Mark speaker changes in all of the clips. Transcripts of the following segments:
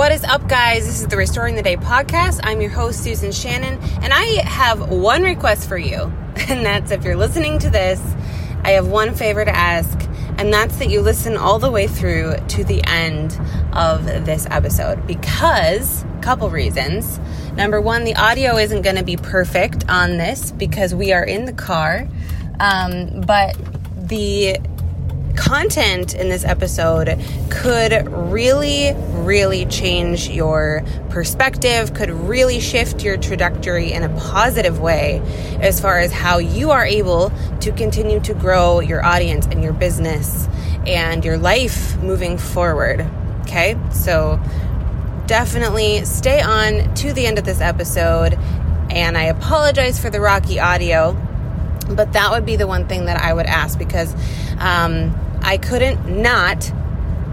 Speaker 1: What is up, guys? This is the Restoring the Day podcast. I'm your host, Susan Shannon, and I have one request for you. And that's if you're listening to this, I have one favor to ask, and that's that you listen all the way through to the end of this episode because a couple reasons. Number one, the audio isn't going to be perfect on this because we are in the car, um, but the content in this episode could really, really change your perspective, could really shift your trajectory in a positive way as far as how you are able to continue to grow your audience and your business and your life moving forward. Okay, so definitely stay on to the end of this episode. And I apologize for the rocky audio but that would be the one thing that I would ask because um, I couldn't not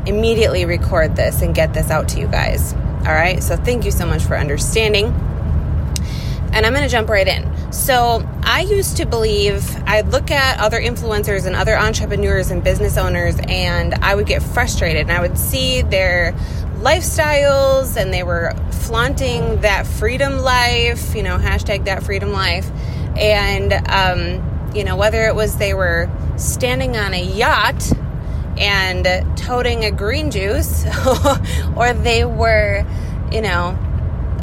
Speaker 1: immediately record this and get this out to you guys. All right, so thank you so much for understanding. And I'm going to jump right in. So, I used to believe I'd look at other influencers and other entrepreneurs and business owners, and I would get frustrated. And I would see their lifestyles, and they were flaunting that freedom life, you know, hashtag that freedom life. And, um, you know, whether it was they were standing on a yacht and toting a green juice, or they were, you know,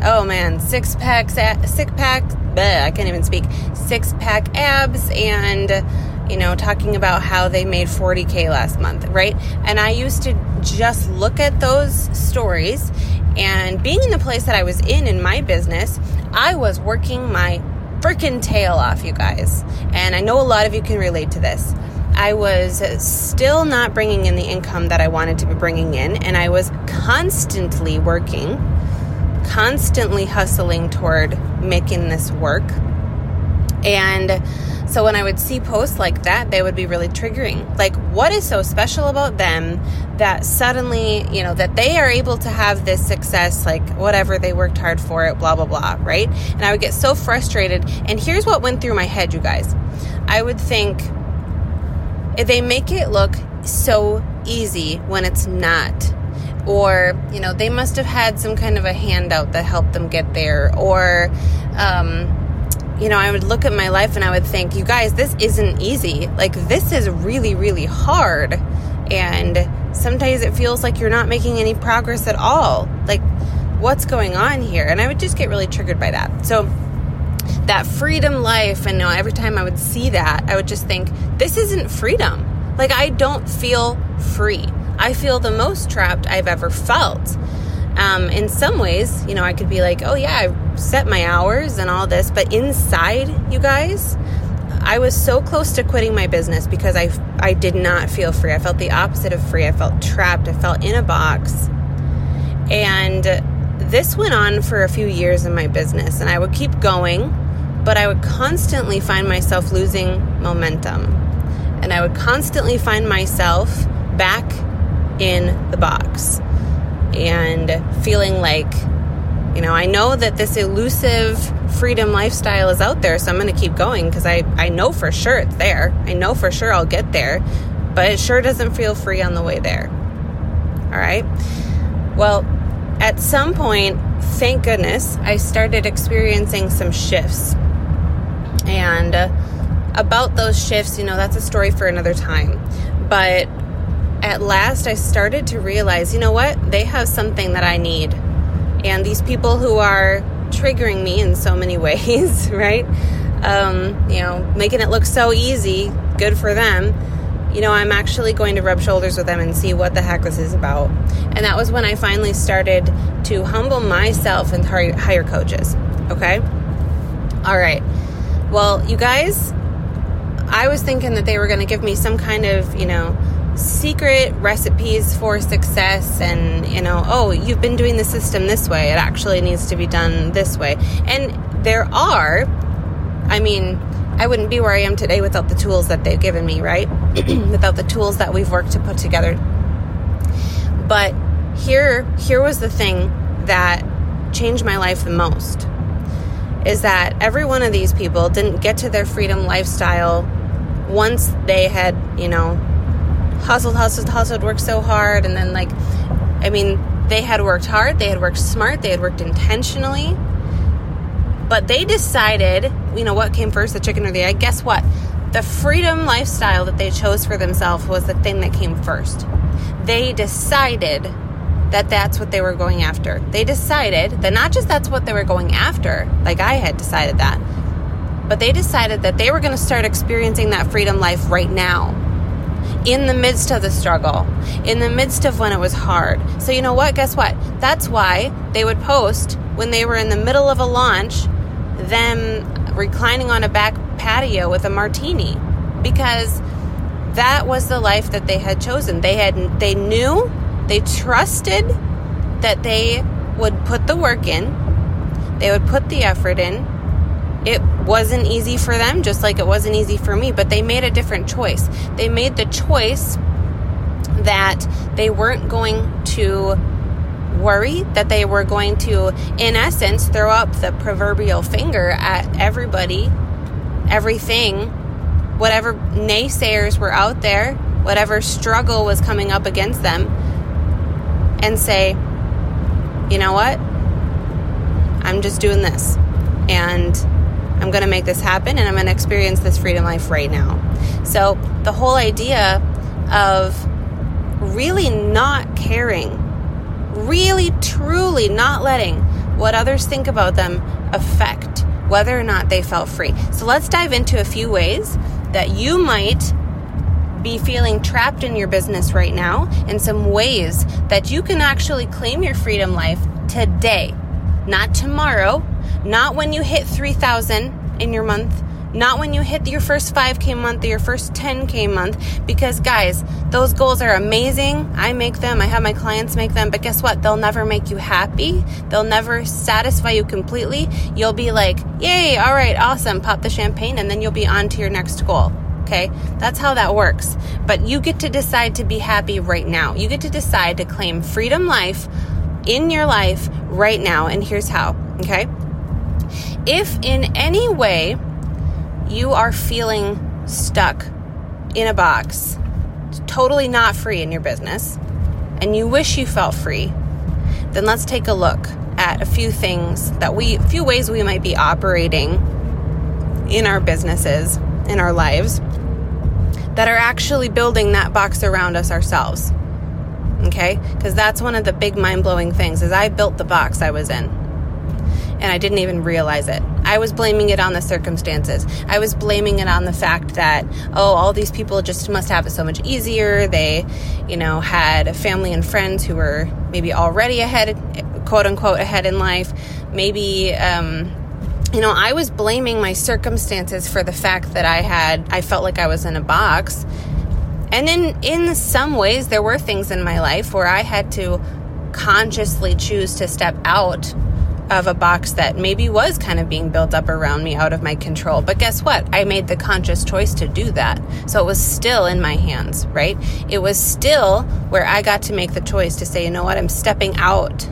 Speaker 1: oh man, six packs, six pack, bleh, I can't even speak, six pack abs, and you know, talking about how they made 40k last month, right? And I used to just look at those stories, and being in the place that I was in in my business, I was working my freaking tail off, you guys. And I know a lot of you can relate to this. I was still not bringing in the income that I wanted to be bringing in, and I was constantly working, constantly hustling toward making this work. And so when I would see posts like that, they would be really triggering. Like, what is so special about them that suddenly, you know, that they are able to have this success, like whatever they worked hard for it, blah, blah, blah, right? And I would get so frustrated. And here's what went through my head, you guys. I would think, they make it look so easy when it's not or you know they must have had some kind of a handout that helped them get there or um, you know i would look at my life and i would think you guys this isn't easy. Like this is really really hard. And sometimes it feels like you're not making any progress at all. Like what's going on here? And i would just get really triggered by that. So that freedom life and you know, every time i would see that i would just think this isn't freedom. Like i don't feel free. I feel the most trapped i've ever felt. Um, in some ways you know i could be like oh yeah i set my hours and all this but inside you guys i was so close to quitting my business because i i did not feel free. I felt the opposite of free. I felt trapped. I felt in a box. And this went on for a few years in my business, and I would keep going, but I would constantly find myself losing momentum. And I would constantly find myself back in the box and feeling like, you know, I know that this elusive freedom lifestyle is out there, so I'm going to keep going because I, I know for sure it's there. I know for sure I'll get there, but it sure doesn't feel free on the way there. All right. Well, at some point, thank goodness, I started experiencing some shifts. And uh, about those shifts, you know, that's a story for another time. But at last, I started to realize, you know what? They have something that I need. And these people who are triggering me in so many ways, right? Um, you know, making it look so easy, good for them you know, I'm actually going to rub shoulders with them and see what the heck this is about. And that was when I finally started to humble myself and hire coaches. Okay? All right. Well, you guys, I was thinking that they were going to give me some kind of, you know, secret recipes for success and, you know, oh, you've been doing the system this way. It actually needs to be done this way. And there are, I mean, I wouldn't be where I am today without the tools that they've given me, right? without the tools that we've worked to put together. But here here was the thing that changed my life the most is that every one of these people didn't get to their freedom lifestyle once they had, you know, hustled, hustled, hustled, worked so hard and then like I mean, They had worked hard, they had worked smart, they had worked intentionally. But they decided, you know, what came first, the chicken or the egg? Guess what? The freedom lifestyle that they chose for themselves was the thing that came first. They decided that that's what they were going after. They decided that not just that's what they were going after, like I had decided that, but they decided that they were going to start experiencing that freedom life right now in the midst of the struggle, in the midst of when it was hard. So, you know what? Guess what? That's why they would post when they were in the middle of a launch, them reclining on a back patio with a martini because that was the life that they had chosen. They had they knew, they trusted that they would put the work in. They would put the effort in it wasn't easy for them, just like it wasn't easy for me, but they made a different choice. They made the choice that they weren't going to worry, that they were going to, in essence, throw up the proverbial finger at everybody, everything, whatever naysayers were out there, whatever struggle was coming up against them, and say, you know what? I'm just doing this. And I'm going to make this happen and I'm going to experience this freedom life right now. So, the whole idea of really not caring, really truly not letting what others think about them affect whether or not they felt free. So, let's dive into a few ways that you might be feeling trapped in your business right now and some ways that you can actually claim your freedom life today, not tomorrow, not when you hit 3,000 in your month, not when you hit your first 5K month or your first 10K month. Because, guys, those goals are amazing. I make them, I have my clients make them, but guess what? They'll never make you happy. They'll never satisfy you completely. You'll be like, yay, all right, awesome, pop the champagne, and then you'll be on to your next goal. Okay, that's how that works. But you get to decide to be happy right now. You get to decide to claim freedom life in your life right now. And here's how. Okay. If in any way you are feeling stuck in a box, totally not free in your business, and you wish you felt free, then let's take a look at a few things that we, a few ways we might be operating in our businesses, in our lives, that are actually building that box around us ourselves. Okay? Because that's one of the big mind blowing things is I built the box I was in and I didn't even realize it. I was blaming it on the circumstances. I was blaming it on the fact that, oh, all these people just must have it so much easier. They, you know, had family and friends who were maybe already ahead, quote unquote, ahead in life. Maybe, um, you know, I was blaming my circumstances for the fact that I had, I felt like I was in a box. And in, in some ways, there were things in my life where I had to consciously choose to step out of a box that maybe was kind of being built up around me out of my control. But guess what? I made the conscious choice to do that. So it was still in my hands, right? It was still where I got to make the choice to say, you know what? I'm stepping out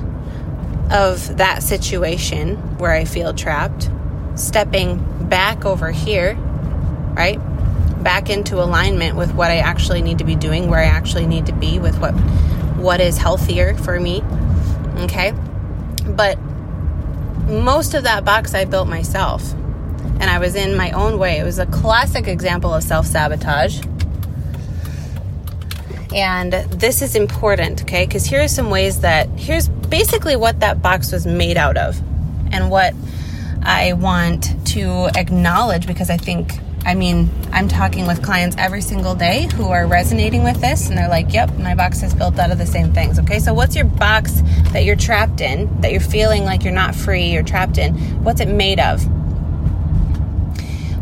Speaker 1: of that situation where I feel trapped, stepping back over here, right? Back into alignment with what I actually need to be doing, where I actually need to be with what what is healthier for me. Okay? But most of that box I built myself. And I was in my own way. It was a classic example of self sabotage. And this is important, okay? Because here are some ways that, here's basically what that box was made out of and what I want to acknowledge because I think I mean, I'm talking with clients every single day who are resonating with this and they're like, yep, my box is built out of the same things. Okay, so what's your box that you're trapped in, that you're feeling like you're not free, you're trapped in? What's it made of?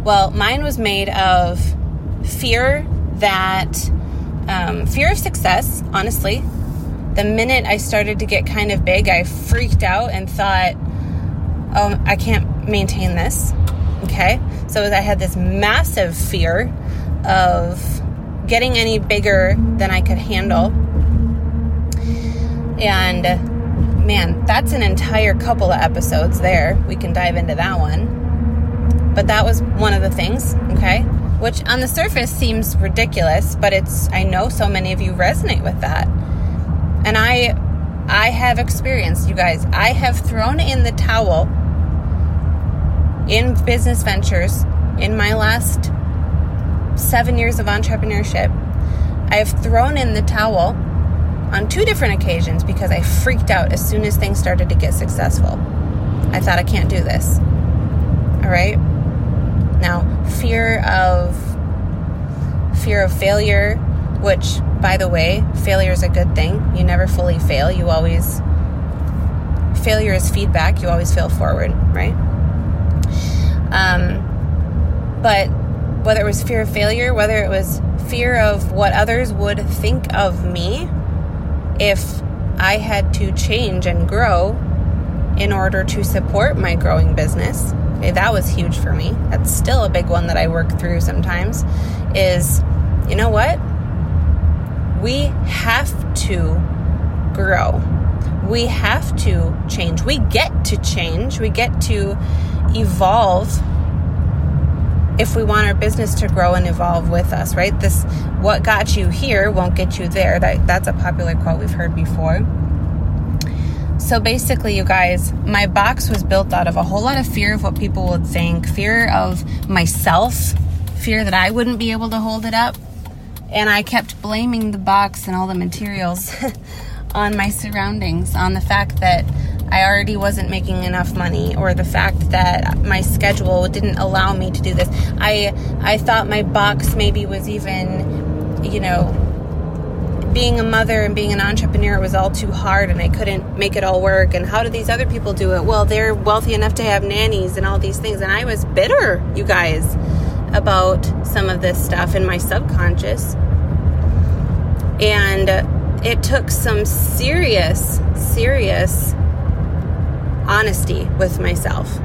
Speaker 1: Well, mine was made of fear that, um, fear of success, honestly. The minute I started to get kind of big, I freaked out and thought, oh, I can't maintain this. Okay. So I had this massive fear of getting any bigger than I could handle. And man, that's an entire couple of episodes there. We can dive into that one. But that was one of the things, okay? Which on the surface seems ridiculous, but it's I know so many of you resonate with that. And I I have experienced, you guys, I have thrown in the towel in business ventures in my last seven years of entrepreneurship. I have thrown in the towel on two different occasions because I freaked out as soon as things started to get successful. I thought I can't do this. All right? Now, fear of fear of failure, which by the way, failure is a good thing. You never fully fail. You always failure is feedback. You always fail forward, right? Um but whether it was fear of failure, whether it was fear of what others would think of me if I had to change and grow in order to support my growing business. Okay, that was huge for me. That's still a big one that I work through sometimes is you know what? We have to grow. We have to change. We get to change. We get to evolve if we want our business to grow and evolve with us, right? This what got you here won't get you there. That that's a popular quote we've heard before. So basically, you guys, my box was built out of a whole lot of fear of what people would think, fear of myself, fear that I wouldn't be able to hold it up. And I kept blaming the box and all the materials on my surroundings, on the fact that I already wasn't making enough money or the fact that my schedule didn't allow me to do this. I I thought my box maybe was even you know being a mother and being an entrepreneur was all too hard and I couldn't make it all work and how do these other people do it? Well, they're wealthy enough to have nannies and all these things and I was bitter, you guys, about some of this stuff in my subconscious. And it took some serious serious honesty with myself.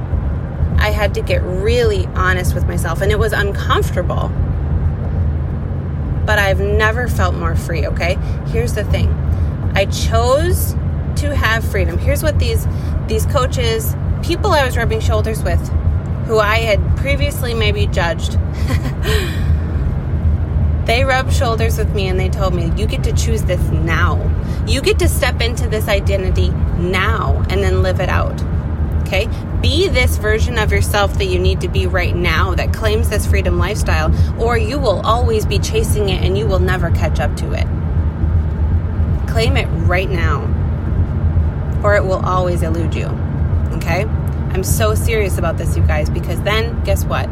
Speaker 1: I had to get really honest with myself, and it was uncomfortable. But I've never felt more free, okay? Here's the thing I chose to have freedom. Here's what these, these coaches, people I was rubbing shoulders with, who I had previously maybe judged, they rubbed shoulders with me and they told me, You get to choose this now. You get to step into this identity now and then live it out. Okay? Be this version of yourself that you need to be right now that claims this freedom lifestyle, or you will always be chasing it and you will never catch up to it. Claim it right now, or it will always elude you. Okay? I'm so serious about this, you guys, because then guess what?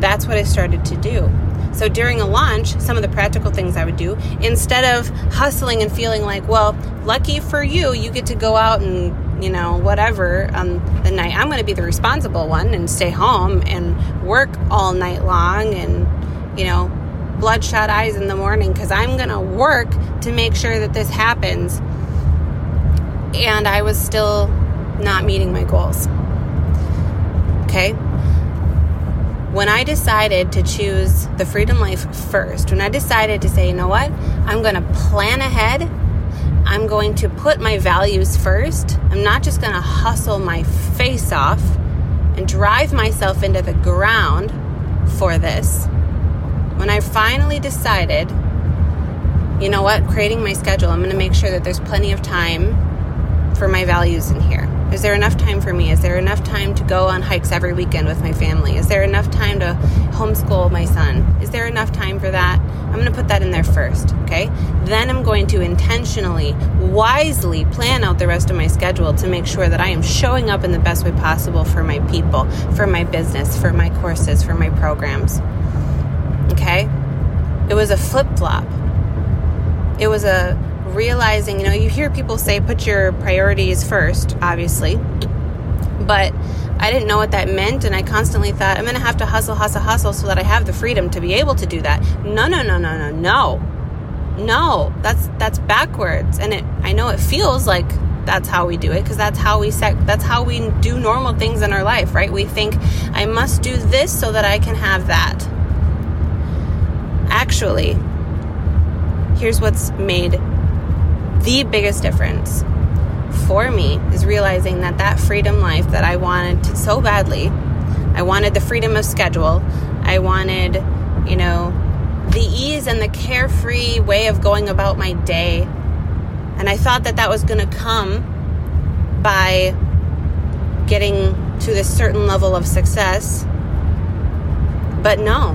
Speaker 1: That's what I started to do. So during a launch, some of the practical things I would do, instead of hustling and feeling like, well, lucky for you, you get to go out and, you know, whatever on the night. I'm going to be the responsible one and stay home and work all night long and, you know, bloodshot eyes in the morning because I'm going to work to make sure that this happens. And I was still not meeting my goals. Okay? When I decided to choose the freedom life first, when I decided to say, you know what, I'm going to plan ahead, I'm going to put my values first, I'm not just going to hustle my face off and drive myself into the ground for this. When I finally decided, you know what, creating my schedule, I'm going to make sure that there's plenty of time for my values in here. Is there enough time for me? Is there enough time to go on hikes every weekend with my family? Is there enough time to homeschool my son? Is there enough time for that? I'm going to put that in there first, okay? Then I'm going to intentionally, wisely plan out the rest of my schedule to make sure that I am showing up in the best way possible for my people, for my business, for my courses, for my programs. Okay? It was a flip flop. It was a realizing, you know, you hear people say put your priorities first, obviously, but I didn't know what that meant, and I constantly thought I'm to have to hustle, hustle, hustle so that I have the freedom to be able to do that. No, no, no, no, no, no, no. That's that's backwards, and it. I know it feels like that's how we do it because that's how we set. That's how we do normal things in our life, right? We think I must do this so that I can have that. Actually, here's what's made the biggest difference for me is realizing that that freedom life that I wanted to, so badly, I wanted the freedom of schedule. I wanted, you know, the ease and the carefree way of going about my day. And I thought that that was going to come by getting to this certain level of success. But no,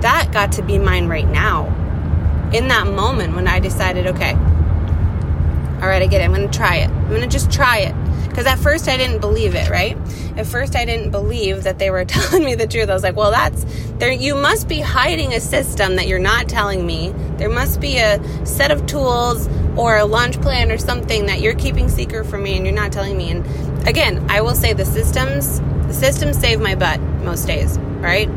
Speaker 1: that got to be mine right now. In that moment when I decided, okay, all right, I get it. I'm going to try it. I'm going to just try it. Because at first I didn't believe it, right? At first I didn't believe that they were telling me the truth. I was like, well, that's there. You must be hiding a system that you're not telling me. There must be a set of tools or a launch plan or something that you're keeping secret from me and you're not telling me. And again, I will say the systems, the systems save my butt most days, right?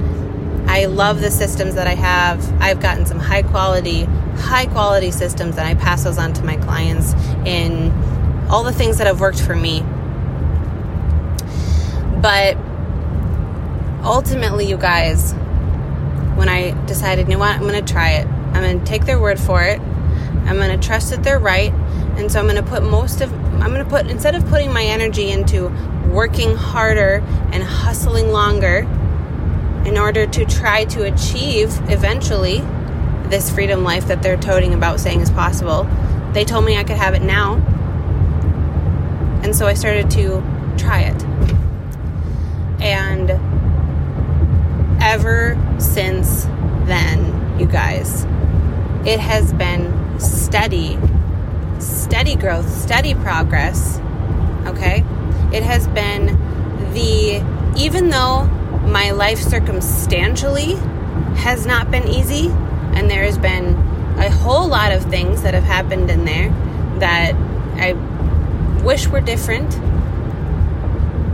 Speaker 1: I love the systems that I have. I've gotten some high quality, high quality systems and I pass those on to my clients in all the things that have worked for me. But ultimately, you guys, when I decided, you know what, I'm going to try it. I'm going to take their word for it. I'm going to trust that they're right. And so I'm going to put most of, I'm going to put, instead of putting my energy into working harder and hustling longer in order to try to achieve eventually this freedom life that they're toting about saying is possible, they told me I could have it now and so I started to try it. And ever since then, you guys, it has been steady, steady growth, steady progress. Okay? It has been the, even though my life circumstantially has not been easy, and there has been a whole lot of things that have happened in there that I wish were different.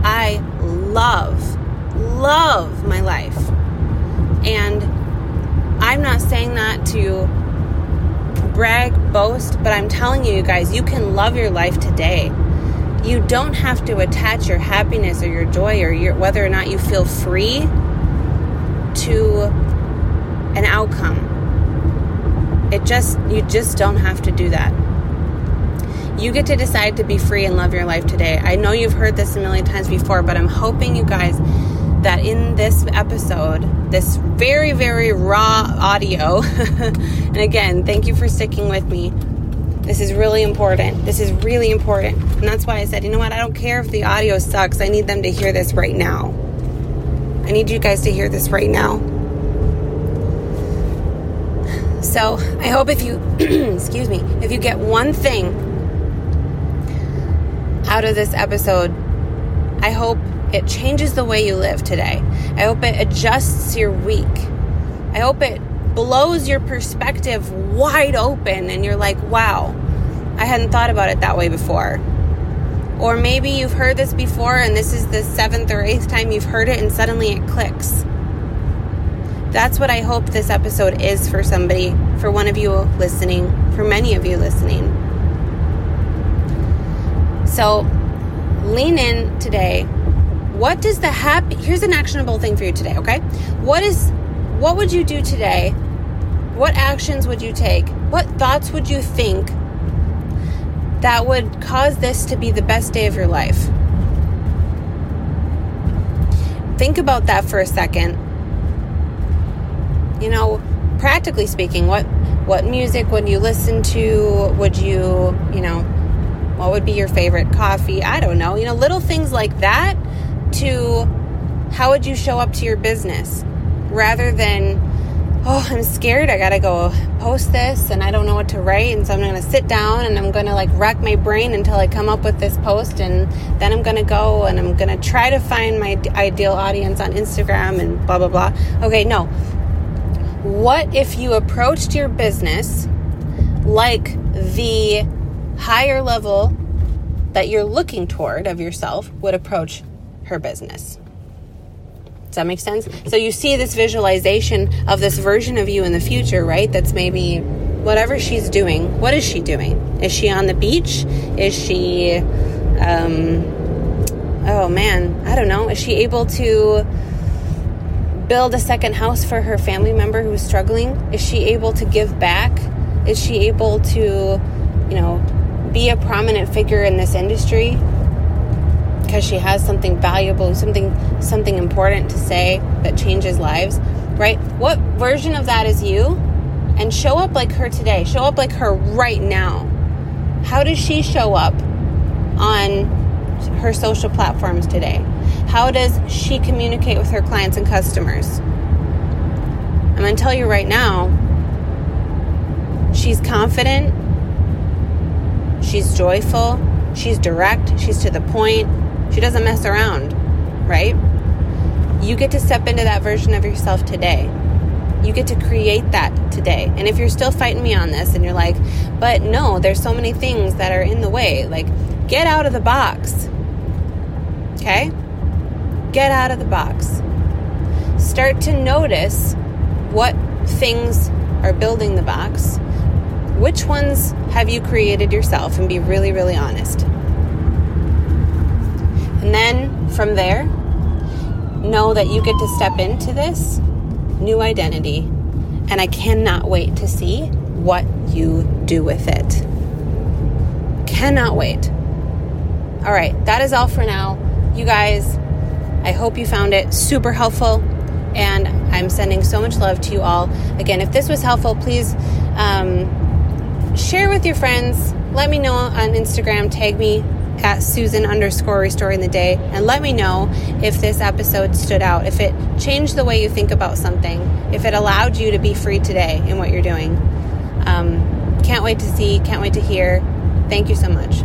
Speaker 1: I love, love my life. And I'm not saying that to brag, boast, but I'm telling you, you guys, you can love your life today. You don't have to attach your happiness or your joy or your, whether or not you feel free to an outcome. It just, you just don't have to do that. You get to decide to be free and love your life today. I know you've heard this a million times before, but I'm hoping you guys that in this episode, this very, very raw audio, and again, thank you for sticking with me. This is really important. This is really important. And that's why I said, you know what? I don't care if the audio sucks. I need them to hear this right now. I need you guys to hear this right now. So I hope if you, excuse me, if you get one thing out of this episode, I hope it changes the way you live today. I hope it adjusts your week. I hope it blows your perspective wide open and you're like, wow, I hadn't thought about it that way before. Or maybe you've heard this before and this is the seventh or eighth time you've heard it and suddenly it clicks. That's what I hope this episode is for somebody, for one of you listening, for many of you listening. So lean in today. What does the happy here's an actionable thing for you today, okay? What is what would you do today? What actions would you take? What thoughts would you think that would cause this to be the best day of your life? Think about that for a second. You know, practically speaking, what what music would you listen to? Would you, you know, what would be your favorite coffee? I don't know. You know, little things like that to how would you show up to your business rather than, oh, I'm scared. I got to go post this and I don't know what to write. And so I'm to sit down and I'm to like rack my brain until I come up with this post. And then I'm to go and I'm to try to find my ideal audience on Instagram and blah, blah, blah. Okay, no. What if you approached your business like the higher level that you're looking toward of yourself would approach her business. Does that make sense? So you see this visualization of this version of you in the future, right? That's maybe whatever she's doing. What is she doing? Is she on the beach? Is she, um, oh man, I don't know. Is she able to build a second house for her family member who's struggling? Is she able to give back? Is she able to, you know, be a prominent figure in this industry because she has something valuable, something something important to say that changes lives, right? What version of that is you? And show up like her today. Show up like her right now. How does she show up on her social platforms today? How does she communicate with her clients and customers? I'm going to tell you right now, she's confident, she's joyful, she's direct, she's to the point, she doesn't mess around, right? You get to step into that version of yourself today. You get to create that today. And if you're still fighting me on this and you're like, but no, there's so many things that are in the way, like get out of the box. Okay? Get out of the box. Start to notice what things are building the box. Which ones have you created yourself? And be really, really honest. And then from there, know that you get to step into this new identity. And I cannot wait to see what you do with it. Cannot wait. All right, that is all for now. You guys, I hope you found it super helpful. And I'm sending so much love to you all. Again, if this was helpful, please um, share with your friends. Let me know on Instagram. Tag me at Susan underscore restoring the day and let me know if this episode stood out, if it changed the way you think about something, if it allowed you to be free today in what you're doing. Um, can't wait to see, can't wait to hear. Thank you so much.